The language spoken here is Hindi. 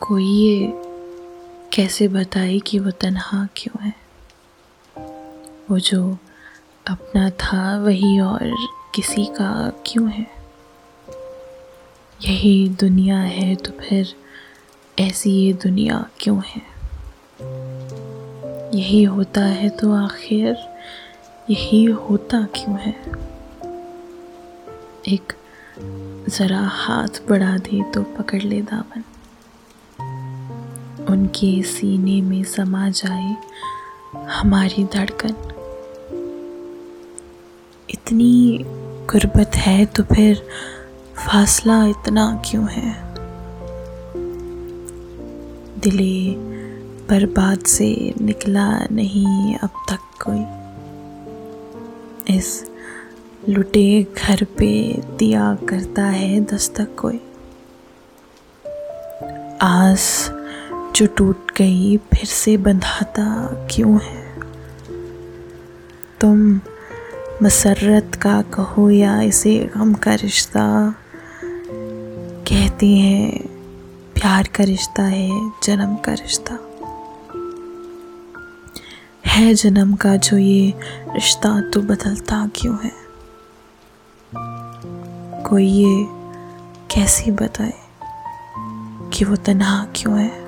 कोई ये कैसे बताए कि वो तन्हा क्यों है? वो जो अपना था वही और किसी का क्यों है? यही दुनिया है तो फिर ऐसी ये दुनिया क्यों है? यही होता है तो आखिर यही होता क्यों है? एक ज़रा हाथ बढ़ा दे तो पकड़ ले दामन। उनके सीने में समा जाए हमारी धड़कन। इतनी गुर्बत है तो फिर फासला इतना क्यों है? दिले बर्बाद से निकला नहीं अब तक कोई। इस लुटे घर पे दिया करता है दस्तक कोई। आस जो टूट गई फिर से बंधाता क्यों है? तुम मसरत का कहो या इसे गम का रिश्ता कहती हैं, प्यार का रिश्ता है, जन्म का रिश्ता। है जन्म का जो ये रिश्ता तो बदलता क्यों है? कोई ये कैसे बताए कि वो तनहा क्यों है?